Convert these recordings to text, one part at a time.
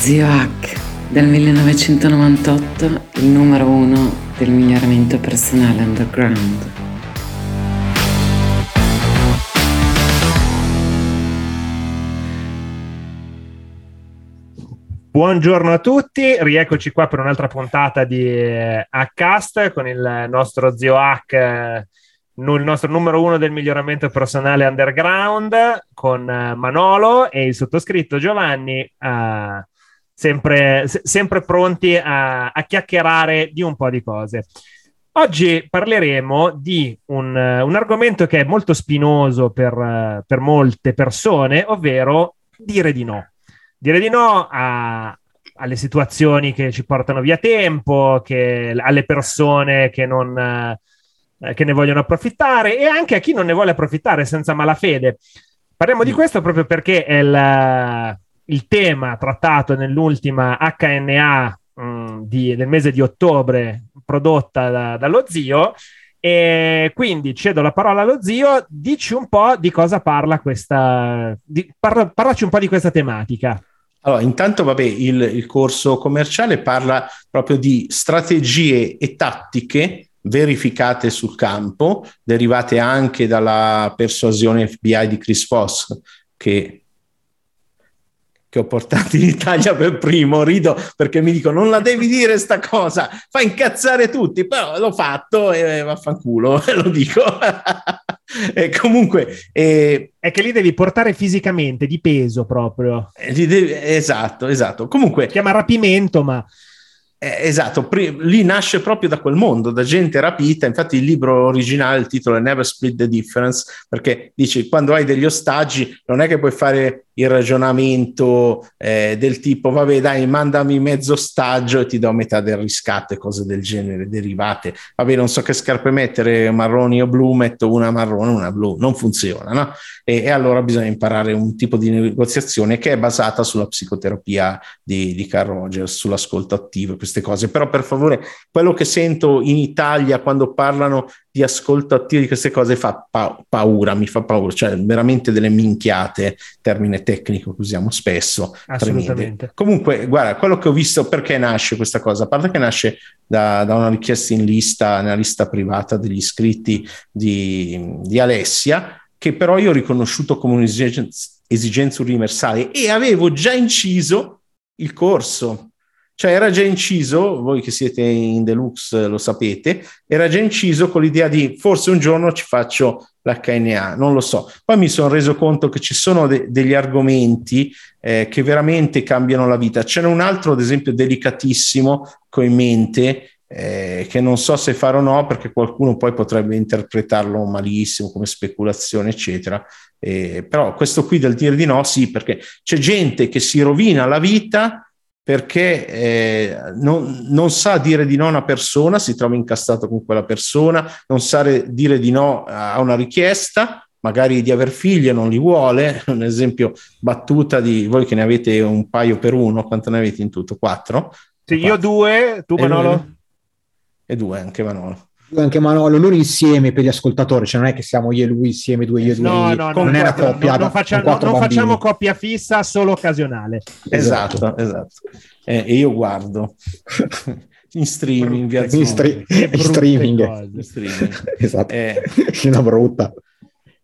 Zio Hack, del 1998, il numero uno del miglioramento personale underground. Buongiorno a tutti, rieccoci qua per un'altra puntata di eh, Hackcast con il nostro zio Hack, eh, il nostro numero uno del miglioramento personale underground con eh, Manolo e il sottoscritto Giovanni, sempre, se- sempre pronti a-, a chiacchierare di un po' di cose. Oggi parleremo di un, un argomento che è molto spinoso per, per molte persone, ovvero dire di no. Dire di no a- alle situazioni che ci portano via tempo, che- alle persone che, non, eh, che ne vogliono approfittare e anche a chi non ne vuole approfittare senza malafede. Parliamo di questo proprio perché è il, il tema trattato nell'ultima HNA mh, di- del mese di ottobre prodotta da- dallo zio. E quindi cedo la parola allo zio, dici un po' di cosa parla questa, di- parla- parlaci un po' di questa tematica. Allora, intanto, vabbè, il, il corso commerciale parla proprio di strategie e tattiche verificate sul campo, derivate anche dalla persuasione FBI di Chris Voss, che, che ho portato in Italia per primo. Rido perché mi dicono non la devi dire sta cosa, fa incazzare tutti, però l'ho fatto e vaffanculo, lo dico. e comunque... eh, È che lì devi portare fisicamente, di peso proprio. eh, li devi- esatto, esatto. Comunque... Si chiama rapimento, ma Eh, esatto, pri- lì nasce proprio da quel mondo, da gente rapita. Infatti, il libro originale, il titolo è Never Split the Difference, perché dici quando hai degli ostaggi, non è che puoi fare il ragionamento eh, del tipo, vabbè, dai, mandami mezzo ostaggio e ti do metà del riscatto e cose del genere derivate. Vabbè, non so che scarpe mettere, marroni o blu, metto una marrone una blu. Non funziona, no? E, e allora bisogna imparare un tipo di negoziazione che è basata sulla psicoterapia di, di Carl Rogers, sull'ascolto attivo, queste cose. Però per favore, quello che sento in Italia quando parlano di ascolto attivo di queste cose fa pa- paura, mi fa paura, cioè veramente delle minchiate, termine tecnico che usiamo spesso. tremende. assolutamente. Comunque, guarda, quello che ho visto, perché nasce questa cosa? A parte che nasce da, da una richiesta in lista, nella lista privata degli iscritti di, di Alessia, che però io ho riconosciuto come un'esigenza esigenza universale e avevo già inciso il corso. Cioè era già inciso, voi che siete in deluxe lo sapete, era già inciso con l'idea di forse un giorno ci faccio l'HNA, non lo so. Poi mi sono reso conto che ci sono de- degli argomenti eh, che veramente cambiano la vita. C'era un altro, ad esempio, delicatissimo che ho in mente, eh, che non so se farò o no, perché qualcuno poi potrebbe interpretarlo malissimo come speculazione, eccetera. Eh, però questo qui del dire di no, sì, perché c'è gente che si rovina la vita perché eh, non, non sa dire di no a una persona, si trova incastrato con quella persona, non sa re- dire di no a una richiesta, magari di aver figli e non li vuole. Un esempio battuta di voi che ne avete un paio per uno, quanto ne avete in tutto? Quattro? Sì, io due, tu E Manolo? due? E due, anche Manolo. Anche Manolo, loro insieme per gli ascoltatori, cioè non è che siamo io e lui insieme, due io e No, lui, no, non no, quattro- coppia, non, da- non facciamo, non facciamo coppia fissa, solo occasionale. Esatto, esatto. Eh, e io guardo in streaming, via In, stre- in streaming. In streaming. esatto, Eh, una brutta.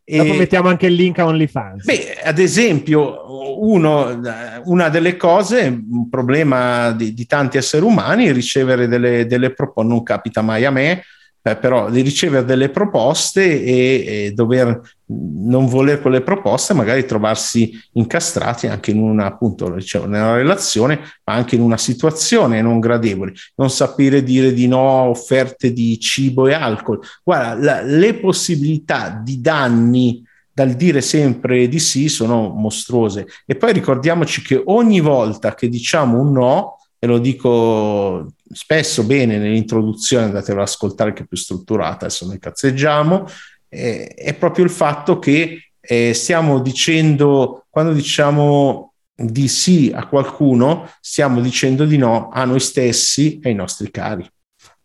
Dopo e- mettiamo anche il link a OnlyFans. Beh, ad esempio, uno, una delle cose, un problema di, di tanti esseri umani, è ricevere delle, delle proposte, non capita mai a me, eh, però di ricevere delle proposte e, e dover non voler quelle proposte, magari trovarsi incastrati anche in una, appunto, dicevo, nella relazione, ma anche in una situazione non gradevole, non sapere dire di no a offerte di cibo e alcol. Guarda, la- le possibilità di danni dal dire sempre di sì sono mostruose. E poi ricordiamoci che ogni volta che diciamo un no, e lo dico spesso bene nell'introduzione, andatevelo ad ascoltare che è più strutturata, adesso noi cazzeggiamo, eh, è proprio il fatto che eh, stiamo dicendo, quando diciamo di sì a qualcuno, stiamo dicendo di no a noi stessi e ai nostri cari.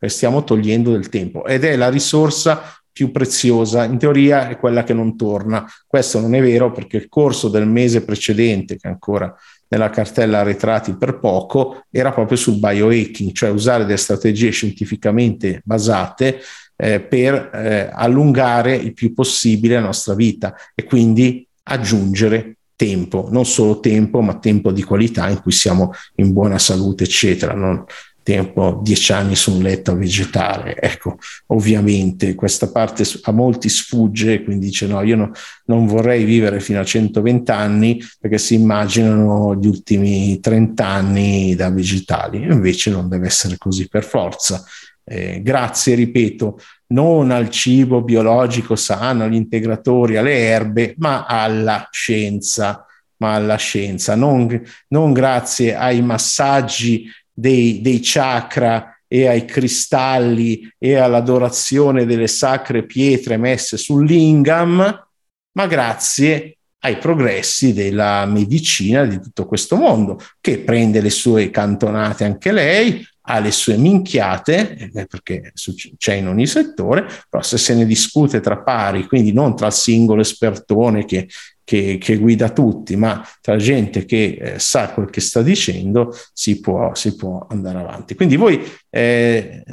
Stiamo togliendo del tempo ed è la risorsa più preziosa, in teoria è quella che non torna. Questo non è vero perché il corso del mese precedente, che ancora nella cartella arretrati per poco, era proprio sul biohacking, cioè usare delle strategie scientificamente basate eh, per eh, allungare il più possibile la nostra vita e quindi aggiungere tempo, non solo tempo, ma tempo di qualità in cui siamo in buona salute, eccetera. Non tempo dieci anni su un letto a vegetare. Ecco, ovviamente questa parte a molti sfugge, quindi dice no, io no, non vorrei vivere fino a 120 anni perché si immaginano gli ultimi 30 anni da vegetali. Invece non deve essere così per forza. Eh, grazie, ripeto, non al cibo biologico sano, agli integratori, alle erbe, ma alla scienza, ma alla scienza, non, non grazie ai massaggi dei, dei chakra e ai cristalli e all'adorazione delle sacre pietre messe sul lingam, ma grazie ai progressi della medicina di tutto questo mondo, che prende le sue cantonate anche lei, ha le sue minchiate, eh, perché c'è in ogni settore, però se se ne discute tra pari, quindi non tra il singolo espertone che, che, che guida tutti, ma tra gente che eh, sa quel che sta dicendo, si può, si può andare avanti. Quindi voi eh,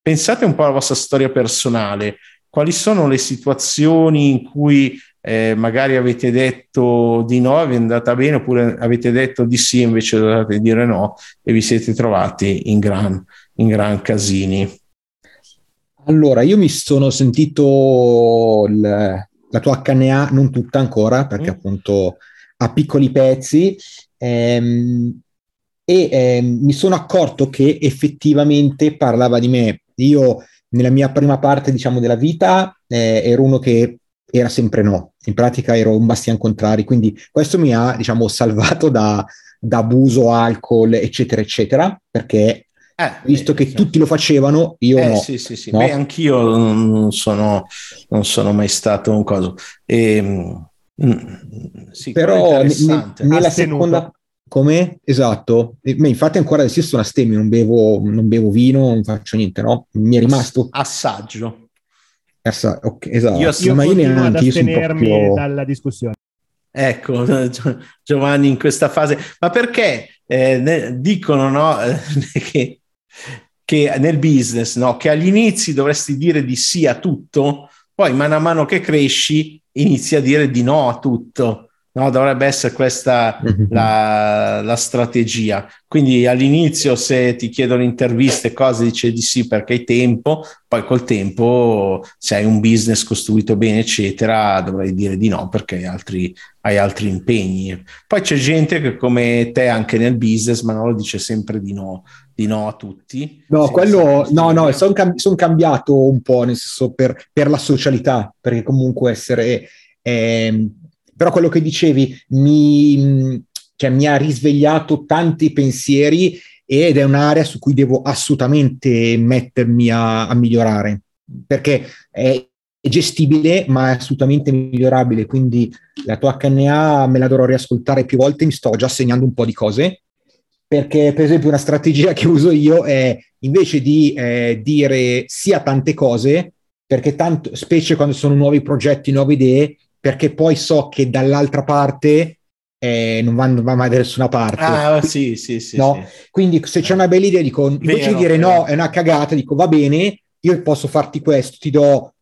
pensate un po' alla vostra storia personale, quali sono le situazioni in cui eh, magari avete detto di no, vi è andata bene, oppure avete detto di sì, invece dovete dire no e vi siete trovati in gran, in gran casini. Allora, io mi sono sentito il, la tua HNA, non tutta ancora, perché mm. appunto a piccoli pezzi, ehm, e ehm, mi sono accorto che effettivamente parlava di me. Io nella mia prima parte, diciamo, della vita eh, ero uno che era sempre no, in pratica ero un bastian contrari, quindi questo mi ha, diciamo, salvato da, da abuso, alcol, eccetera, eccetera, perché eh, visto che sì. tutti lo facevano, io eh, no. Sì, sì, sì. No? Beh, anch'io non sono, non sono mai stato un coso. E, ehm, mm, sì, però ne, ne, nella seconda... Come? Esatto. E, infatti ancora adesso sono astemio, non bevo, non bevo vino, non faccio niente, no? Mi è rimasto... Assaggio. Essa, okay, esatto. Io, io ma io neanche, io sono proprio... dalla discussione. Ecco, Giovanni in questa fase, ma perché eh, ne, dicono no, che, che, nel business no, che agli inizi dovresti dire di sì a tutto, poi mano a mano che cresci inizi a dire di no a tutto. No, dovrebbe essere questa mhm. la, la, strategia. Quindi all'inizio se ti chiedono interviste, cose, dice di sì perché hai tempo, poi col tempo se hai un business costruito bene, eccetera, dovrai dire di no perché hai altri, hai altri impegni. Poi c'è gente che come te anche nel business, ma non lo dice sempre di no, di no a tutti. No, quello, no, no, sono cam- son cambiato un po', nel senso per, per la socialità, perché comunque essere... Eh, però quello che dicevi mi, cioè, mi ha risvegliato tanti pensieri ed è un'area su cui devo assolutamente mettermi a, a migliorare, perché è, gestibile ma è assolutamente migliorabile, quindi la tua HNA me la dovrò riascoltare più volte, mi sto già segnando un po' di cose, perché per esempio una strategia che uso io è invece di eh, dire sì a tante cose, perché tanto, specie quando sono nuovi progetti, nuove idee, perché poi so che dall'altra parte eh, non vanno mai da nessuna parte. Ah, sì, sì, sì, no? sì. Quindi se c'è una bella idea, dico, invece vero, di dire vero. no, è una cagata, dico va bene, io posso farti questo, ti do,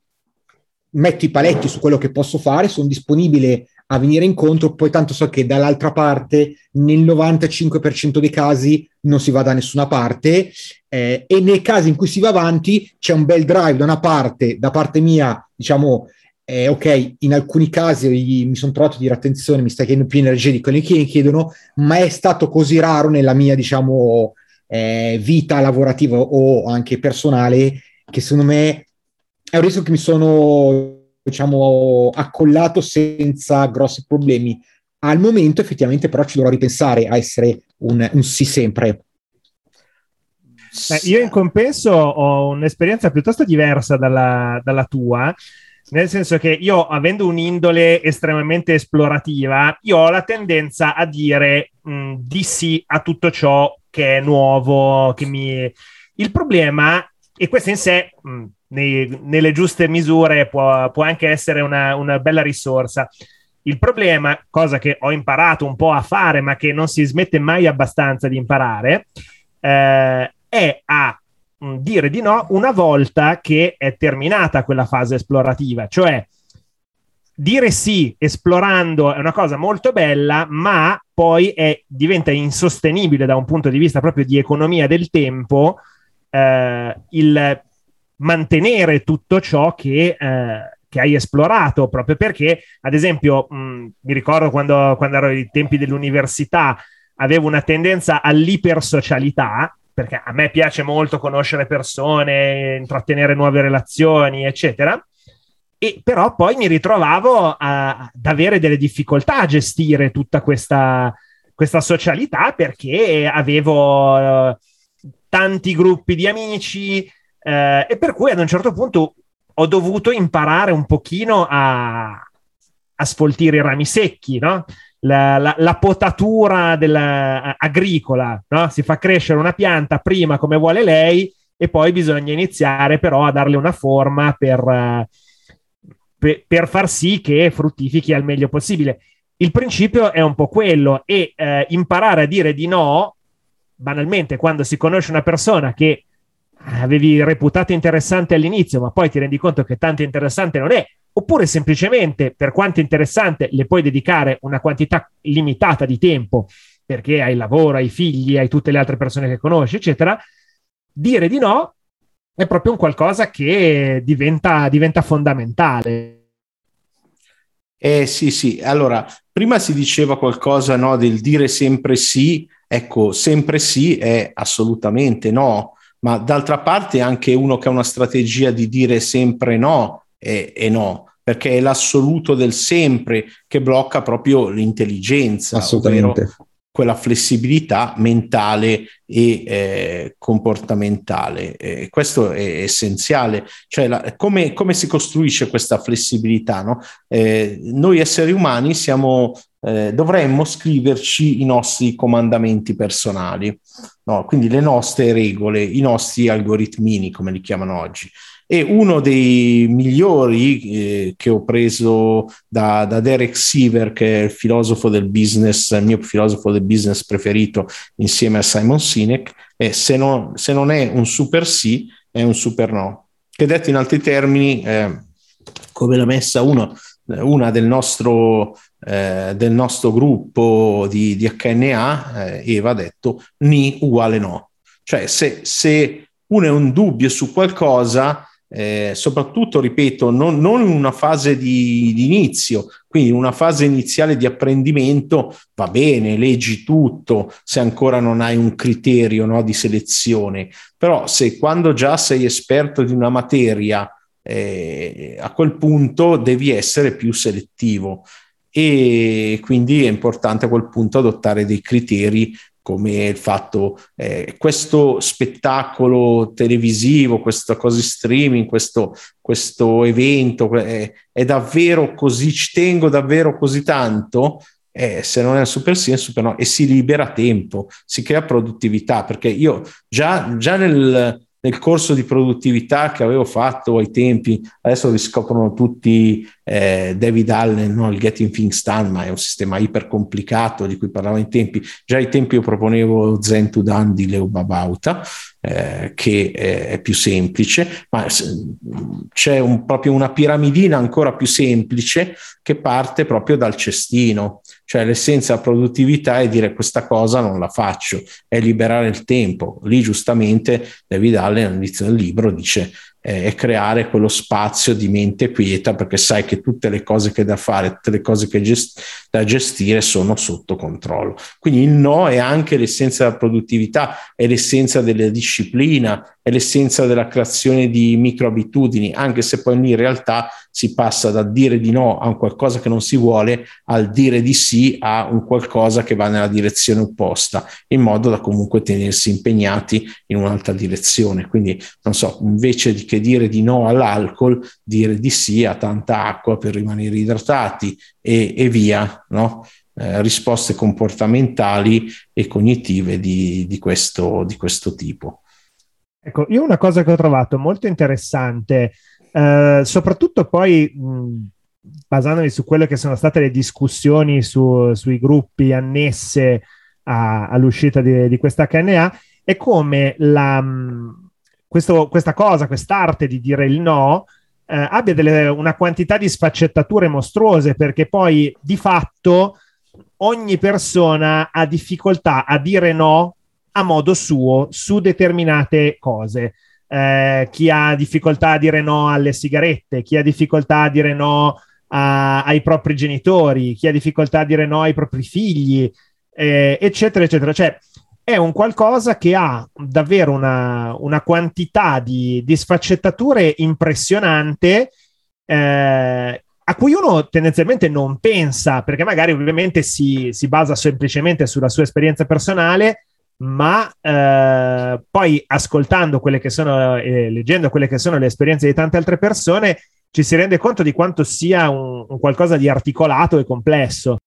metto i paletti su quello che posso fare, sono disponibile a venire incontro, poi tanto so che dall'altra parte nel 95% dei casi non si va da nessuna parte eh, e nei casi in cui si va avanti c'è un bel drive da una parte, da parte mia, diciamo, eh, ok, in alcuni casi mi sono trovato a dire attenzione, mi stai chiedendo più energia di quelli che mi chiedono, ma è stato così raro nella mia, diciamo, eh, vita lavorativa o anche personale che secondo me è un rischio che mi sono, diciamo, accollato senza grossi problemi. Al momento effettivamente però ci dovrò ripensare a essere un, un sì sempre. Eh, io in compenso ho un'esperienza piuttosto diversa dalla, dalla tua, nel senso che io, avendo un'indole estremamente esplorativa, io ho la tendenza a dire mh, di sì a tutto ciò che è nuovo, che mi... Il problema, e questo in sé, nei, nelle giuste misure, può, può anche essere una, una bella risorsa. Il problema, cosa che ho imparato un po' a fare, ma che non si smette mai abbastanza di imparare, eh, è a mm, dire di no una volta che è terminata quella fase esplorativa, cioè dire sì esplorando è una cosa molto bella, ma poi è, diventa insostenibile da un punto di vista proprio di economia del tempo eh, il mantenere tutto ciò che, eh, che, hai esplorato, proprio perché, ad esempio, mh, mm, mi ricordo quando, quando ero ai tempi dell'università, avevo una tendenza all'ipersocialità, perché a me piace molto conoscere persone, intrattenere nuove relazioni, eccetera. E però poi mi ritrovavo a, ad avere delle difficoltà a gestire tutta questa, questa socialità perché avevo uh, tanti gruppi di amici uh, e per cui ad un certo punto ho dovuto imparare un pochino a, a sfoltire i rami secchi, no? La, la, la, potatura della, agricola, no? si fa crescere una pianta prima come vuole lei e poi bisogna iniziare però a darle una forma per, uh, per, per far sì che fruttifichi al meglio possibile. Il principio è un po' quello e eh, imparare a dire di no, banalmente, quando si conosce una persona che avevi reputato interessante all'inizio, ma poi ti rendi conto che tanto interessante non è, oppure semplicemente per quanto interessante le puoi dedicare una quantità limitata di tempo perché hai lavoro, hai figli, hai tutte le altre persone che conosci, eccetera, dire di no è proprio un qualcosa che diventa, diventa fondamentale. Eh sì, sì, allora, prima si diceva qualcosa no, del dire sempre sì, ecco, sempre sì è assolutamente no, ma d'altra parte anche uno che ha una strategia di dire sempre no è, è no, perché è l'assoluto del sempre che blocca proprio l'intelligenza, Assolutamente. ovvero quella flessibilità mentale e eh, comportamentale. Eh, questo è essenziale, cioè la, come, come, si costruisce questa flessibilità? No? Eh, noi esseri umani siamo, eh, dovremmo scriverci i nostri comandamenti personali, no? quindi le nostre regole, i nostri algoritmini, come li chiamano oggi. E uno dei migliori eh, che ho preso da, da, Derek Siever, che è il filosofo del business, il mio filosofo del business preferito insieme a Simon Sinek, è se, no, se non è un super sì, è un super no. Che detto in altri termini, eh, come l'ha messa uno, una del nostro, eh, del nostro gruppo di, di HNA, eh, Eva ha detto ni uguale no. Cioè se, se uno è un dubbio su qualcosa, eh, soprattutto, ripeto, non, non, in una fase di, di, inizio, quindi in una fase iniziale di apprendimento va bene, leggi tutto se ancora non hai un criterio no, di selezione, però se quando già sei esperto di una materia, eh, a quel punto devi essere più selettivo e quindi è importante a quel punto adottare dei criteri come il fatto eh, questo spettacolo televisivo, questa cosa streaming, questo, questo evento eh, è davvero così, ci tengo davvero così tanto, eh, se non è un super sì, è un super no, e si libera tempo, si crea produttività, perché io già, già nel, nel corso di produttività che avevo fatto ai tempi, adesso riscoprono tutti eh, David Allen, no? il Getting Things Done, ma è un sistema iper complicato di cui parlavo ai tempi. Già ai tempi io proponevo Zen to Done di Leo Babauta, eh, che è, è, più semplice, ma c'è un, proprio una piramidina ancora più semplice che parte proprio dal cestino. Cioè l'essenza produttività è dire questa cosa non la faccio, è liberare il tempo. Lì giustamente David Allen all'inizio del libro dice eh, è creare quello spazio di mente quieta perché sai che tutte le cose che da fare, tutte le cose gest- da gestire sono sotto controllo. Quindi il no è anche l'essenza della produttività, è l'essenza della disciplina, è l'essenza della creazione di microabitudini, anche se poi in realtà si passa da dire di no a un qualcosa che non si vuole al dire di sì a un qualcosa che va nella direzione opposta, in modo da comunque tenersi impegnati in un'altra direzione. Quindi, non so, invece di che dire di no all'alcol, dire di sì a tanta acqua per rimanere idratati e, e via, no? Eh, risposte comportamentali e cognitive di, di, questo, di questo tipo. Ecco, io una cosa che ho trovato molto interessante, eh, soprattutto poi mh, basandomi su quelle che sono state le discussioni su, sui gruppi annesse a, all'uscita di, di questa HNA, è come la, questo, questa cosa, quest'arte di dire il no, eh, abbia delle, una quantità di sfaccettature mostruose, perché poi di fatto ogni persona ha difficoltà a dire no a modo suo su determinate cose. Eh, chi ha difficoltà a dire no alle sigarette, chi ha difficoltà a dire no a, ai propri genitori, chi ha difficoltà a dire no ai propri figli, eh, eccetera, eccetera. Cioè, è un qualcosa che ha davvero una, una quantità di, di, sfaccettature impressionante eh, a cui uno tendenzialmente non pensa, perché magari ovviamente si, si basa semplicemente sulla sua esperienza personale, ma eh, poi ascoltando quelle che sono, eh, leggendo quelle che sono le esperienze di tante altre persone, ci si rende conto di quanto sia un, un qualcosa di articolato e complesso.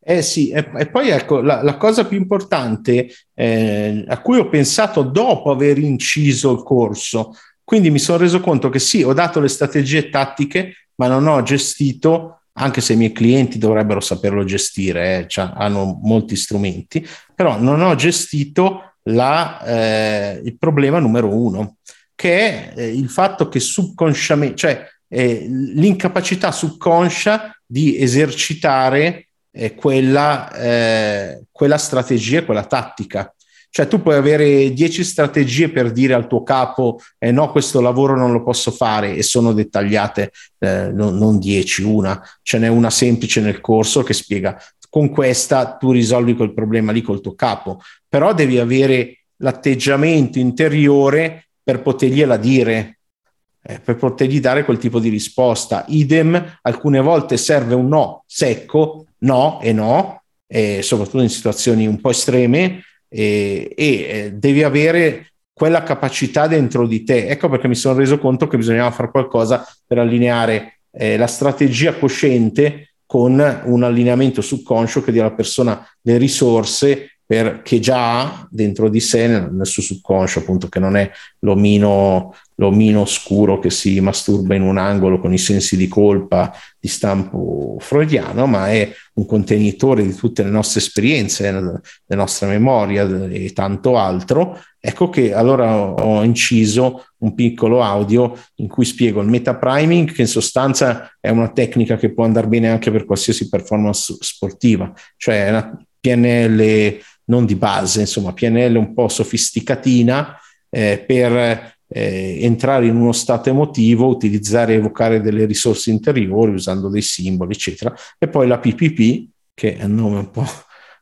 Eh sì, e, e poi ecco, la, la, cosa più importante eh, a cui ho pensato dopo aver inciso il corso, quindi mi sono reso conto che sì, ho dato le strategie tattiche, ma non ho gestito, anche se i miei clienti dovrebbero saperlo gestire, eh, cioè, hanno molti strumenti, però non ho gestito la, eh, il problema numero uno, che è eh, il fatto che subconsciamente, cioè eh, l'incapacità subconscia di esercitare eh, quella, eh, quella strategia, quella tattica. Cioè tu puoi avere dieci strategie per dire al tuo capo eh, no, questo lavoro non lo posso fare e sono dettagliate, eh, non dieci, una. Ce n'è una semplice nel corso che spiega con questa tu risolvi quel problema lì col tuo capo, però devi avere l'atteggiamento interiore per potergliela dire, eh, per potergli dare quel tipo di risposta. Idem, alcune volte serve un no secco no e no, e soprattutto in situazioni un po' estreme, e, e eh, devi avere quella capacità dentro di te. Ecco perché mi sono reso conto che bisognava fare qualcosa per allineare eh, la strategia cosciente con un allineamento subconscio che dia alla persona le risorse per, che già ha dentro di sé nel, nel suo subconscio, appunto, che non è l'omino l'omino oscuro che si masturba in un angolo con i sensi di colpa di stampo freudiano, ma è un contenitore di tutte le nostre esperienze, la nostra memoria e tanto altro. Ecco che allora ho inciso un piccolo audio in cui spiego il meta priming, che in sostanza è una tecnica che può andare bene anche per qualsiasi performance sportiva, cioè una PNL non di base, insomma, PNL un po' sofisticatina eh, per eh, entrare in uno stato emotivo, utilizzare e evocare delle risorse interiori usando dei simboli, eccetera. E poi la PPP, che è un nome un po',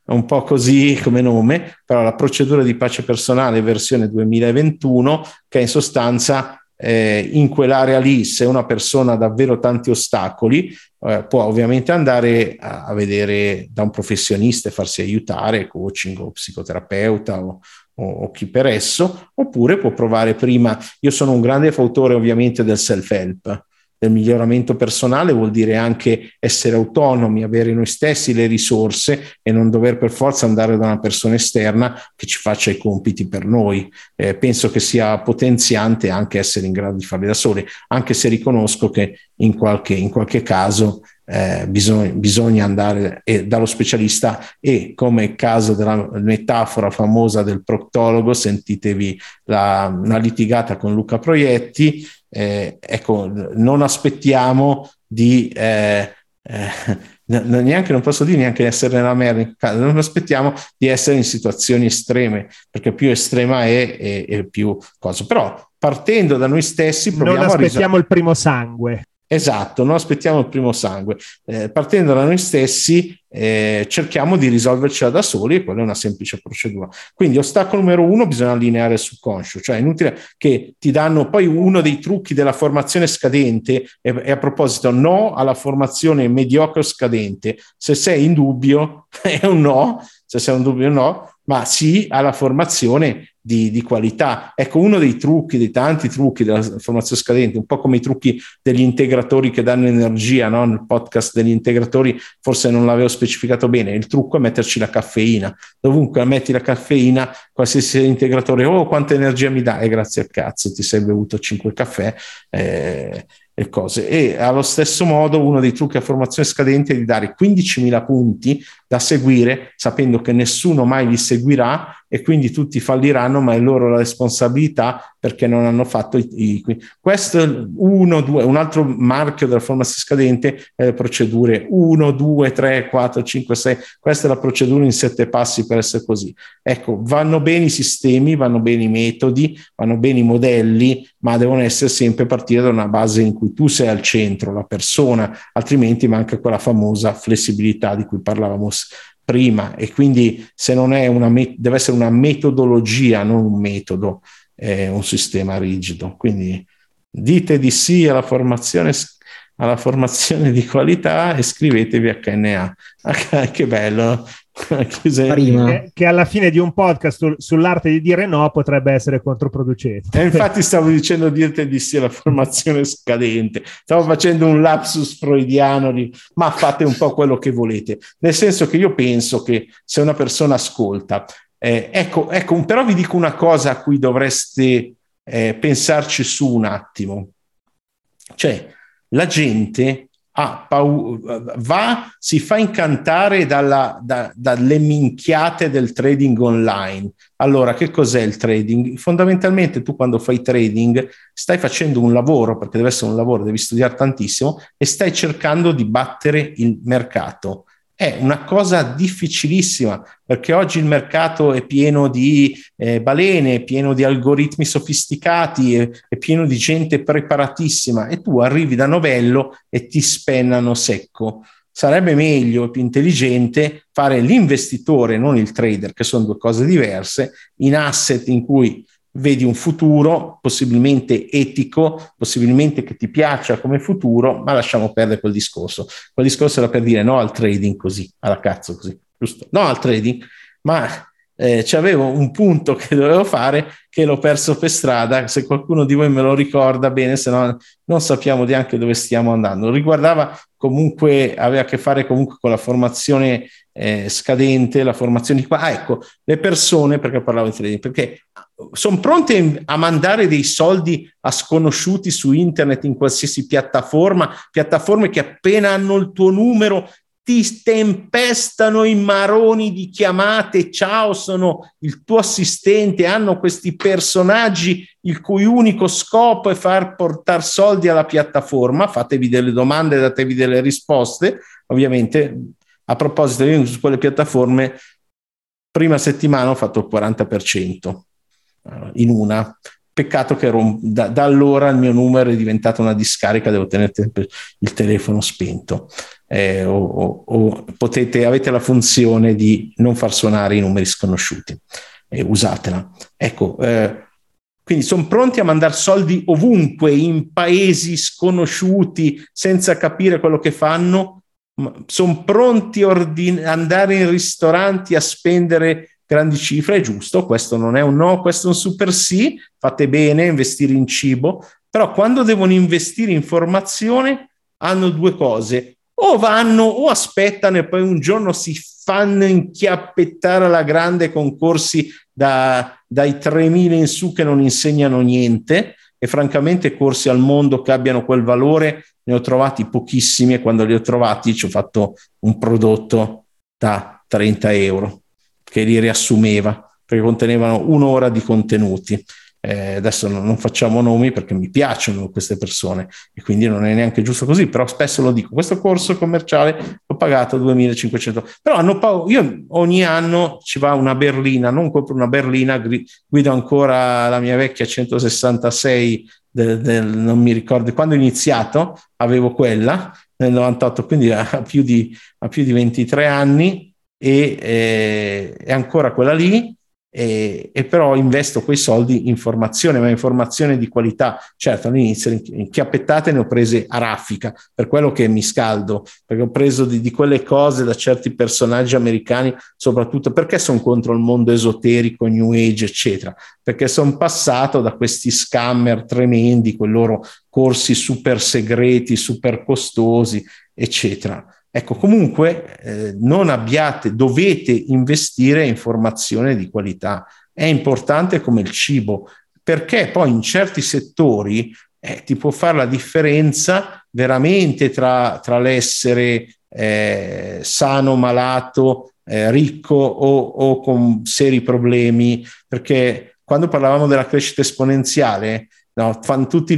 un po' così come nome, però la procedura di pace personale versione 2021, che in sostanza eh, in quell'area lì, se una persona ha davvero tanti ostacoli, eh, può ovviamente andare a, a, vedere da un professionista e farsi aiutare, coaching o psicoterapeuta o, o, o, chi per esso, oppure può provare prima. Io sono un grande fautore ovviamente del self-help, del miglioramento personale vuol dire anche essere autonomi, avere noi stessi le risorse e non dover per forza andare da una persona esterna che ci faccia i compiti per noi. Eh, penso che sia potenziante anche essere in grado di farli da soli, anche se riconosco che in qualche, in qualche caso eh, bisogna, bisogna, andare eh, dallo specialista e come caso della metafora famosa del proctologo, sentitevi la, una litigata con Luca Proietti, eh, ecco, non aspettiamo di... Eh, eh, neanche non posso dire neanche essere nella merda, non aspettiamo di essere in situazioni estreme, perché più estrema è, è, è più cosa. Però partendo da noi stessi proviamo non aspettiamo a risal- il primo sangue. Esatto, non aspettiamo il primo sangue. Eh, partendo da noi stessi, eh, cerchiamo di risolvercela da soli e quella è una semplice procedura. Quindi, ostacolo numero uno, bisogna allineare il subconscio, cioè è inutile che ti danno poi uno dei trucchi della formazione scadente, e, e a proposito, no alla formazione mediocre scadente. Se sei in dubbio, è un no, se sei in dubbio, no, ma sì alla formazione di, di, qualità. Ecco, uno dei trucchi, dei tanti trucchi della formazione scadente, un po' come i trucchi degli integratori che danno energia, no? nel podcast degli integratori forse non l'avevo specificato bene, il trucco è metterci la caffeina. Dovunque metti la caffeina, qualsiasi integratore, oh quanta energia mi dà, e grazie al cazzo, ti sei bevuto 5 caffè. Eh, e cose. E allo stesso modo uno dei trucchi a formazione scadente è di dare 15.000 punti da seguire, sapendo che nessuno mai li seguirà e quindi tutti falliranno, ma è loro la responsabilità perché non hanno fatto i... i questo è uno, due, un altro marchio della formazione scadente è le procedure 1, 2, 3, 4, 5, 6. Questa è la procedura in sette passi per essere così. Ecco, vanno bene i sistemi, vanno bene i metodi, vanno bene i modelli, ma devono essere sempre partire da una base in cui tu sei al centro, la persona, altrimenti manca quella famosa flessibilità di cui parlavamo prima e quindi se non è una met- deve essere una metodologia, non un metodo, è un sistema rigido. Quindi dite di sì alla formazione, alla formazione di qualità e iscrivetevi a KNA. che bello, che, che, alla fine di un podcast sul, sull'arte di dire no potrebbe essere controproducente. E infatti stavo dicendo dirti di sì alla formazione scadente, stavo facendo un lapsus freudiano di ma fate un po' quello che volete, nel senso che io penso che se una persona ascolta, eh, ecco, ecco, però vi dico una cosa a cui dovreste eh, pensarci su un attimo, cioè la gente ha paura, va, si fa incantare dalla, da, dalle minchiate del trading online. Allora, che cos'è il trading? Fondamentalmente tu quando fai trading stai facendo un lavoro, perché deve essere un lavoro, devi studiare tantissimo, e stai cercando di battere il mercato. È una cosa difficilissima perché oggi il mercato è pieno di eh, balene, è pieno di algoritmi sofisticati, è, è, pieno di gente preparatissima e tu arrivi da novello e ti spennano secco. Sarebbe meglio e più intelligente fare l'investitore, non il trader, che sono due cose diverse, in asset in cui vedi un futuro possibilmente etico, possibilmente che ti piaccia come futuro, ma lasciamo perdere quel discorso. Quel discorso era per dire no al trading così, alla cazzo così, giusto? No al trading, ma eh, c'avevo un punto che dovevo fare che l'ho perso per strada, se qualcuno di voi me lo ricorda bene, se no non sappiamo neanche dove stiamo andando. Riguardava comunque, aveva a che fare comunque con la formazione eh, scadente, la formazione di qua. Ah, ecco, le persone, perché parlavo di trading, perché sono pronte a mandare dei soldi a sconosciuti su internet in qualsiasi piattaforma, piattaforme che appena hanno il tuo numero ti tempestano i maroni di chiamate, ciao, sono il tuo assistente, hanno questi personaggi il cui unico scopo è far portare soldi alla piattaforma, fatevi delle domande, datevi delle risposte, ovviamente a proposito, io su quelle piattaforme prima settimana ho fatto il 40% eh, in una, Peccato che ero, da, da, allora il mio numero è diventato una discarica, devo tenere il telefono spento. Eh, o, o, o, potete, avete la funzione di non far suonare i numeri sconosciuti. Eh, usatela. Ecco, eh, quindi sono pronti a mandare soldi ovunque, in paesi sconosciuti, senza capire quello che fanno. Sono pronti a ordin- andare in ristoranti a spendere grandi cifre, è giusto, questo non è un no, questo è un super sì, fate bene investire in cibo, però quando devono investire in formazione hanno due cose, o vanno o aspettano e poi un giorno si fanno inchiappettare alla grande concorsi da, dai 3.000 in su che non insegnano niente e francamente corsi al mondo che abbiano quel valore ne ho trovati pochissimi e quando li ho trovati ci ho fatto un prodotto da 30 euro che li riassumeva, perché contenevano un'ora di contenuti. Eh, adesso non, facciamo nomi perché mi piacciono queste persone e quindi non è neanche giusto così, però spesso lo dico, questo corso commerciale l'ho pagato 2500, però hanno paura, io ogni anno ci va una berlina, non compro una berlina, guido ancora la mia vecchia 166 del, del, non mi ricordo quando ho iniziato avevo quella nel 98 quindi a più di, a più di 23 anni e eh, è ancora quella lì e, e, però investo quei soldi in formazione, ma in formazione di qualità. Certo, all'inizio in chiappettate ne ho prese a raffica, per quello che mi scaldo, perché ho preso di, di quelle cose da certi personaggi americani, soprattutto perché sono contro il mondo esoterico, New Age, eccetera, perché sono passato da questi scammer tremendi, quei loro corsi super segreti, super costosi, eccetera Ecco, comunque eh, non abbiate, dovete investire in formazione di qualità. È importante come il cibo, perché poi in certi settori eh, ti può fare la differenza veramente tra, tra l'essere eh, sano, malato, eh, ricco o, o, con seri problemi, perché quando parlavamo della crescita esponenziale, no, fanno tutti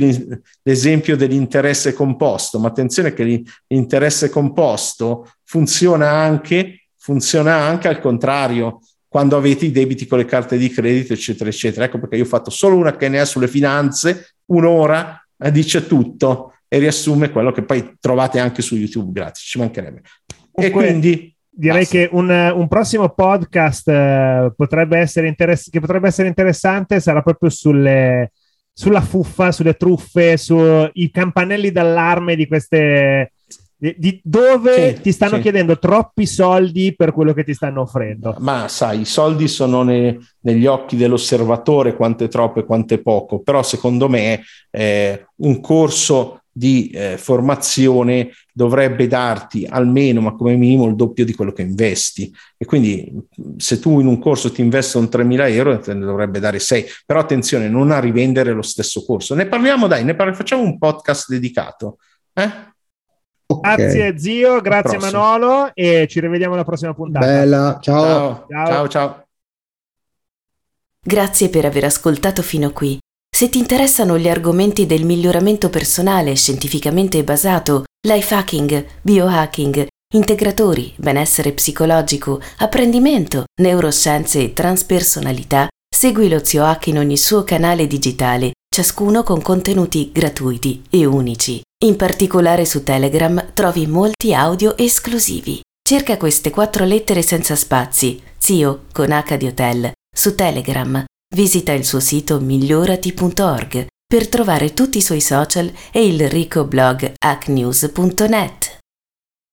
l'esempio dell'interesse composto, ma attenzione che l'interesse composto funziona anche, funziona anche al contrario, quando avete i debiti con le carte di credito, eccetera, eccetera. Ecco perché io ho fatto solo una che ne ha sulle finanze, un'ora, eh, dice tutto e riassume quello che poi trovate anche su YouTube gratis, ci mancherebbe. e quindi direi basta. che un, un, prossimo podcast uh, potrebbe essere interess- che potrebbe essere interessante sarà proprio sulle, sulla fuffa, sulle truffe, sui campanelli d'allarme di queste di, di dove sì, ti stanno sì. chiedendo troppi soldi per quello che ti stanno offrendo. Ma sai, i soldi sono ne, negli occhi dell'osservatore, quante troppe, quante poco, però secondo me eh, un corso di eh, formazione dovrebbe darti almeno, ma come minimo, il doppio di quello che investi. E quindi se tu in un corso ti investono 3.000 euro, te ne dovrebbe dare 6. Però attenzione, non a rivendere lo stesso corso. Ne parliamo, dai, ne parliamo, facciamo un podcast dedicato. Eh? Okay. Grazie zio, grazie Manolo e ci rivediamo alla prossima puntata. Bella, ciao. Ciao, ciao. ciao. Grazie per aver ascoltato fino qui. Se ti interessano gli argomenti del miglioramento personale scientificamente basato, life hacking, biohacking, integratori, benessere psicologico, apprendimento, neuroscienze e transpersonalità, segui lo Zio Hack in ogni suo canale digitale, ciascuno con contenuti gratuiti e unici. In particolare su Telegram trovi molti audio esclusivi. Cerca queste quattro lettere senza spazi, Zio con H di Hotel, su Telegram. Visita il suo sito migliorati.org per trovare tutti i suoi social e il ricco blog hacknews.net.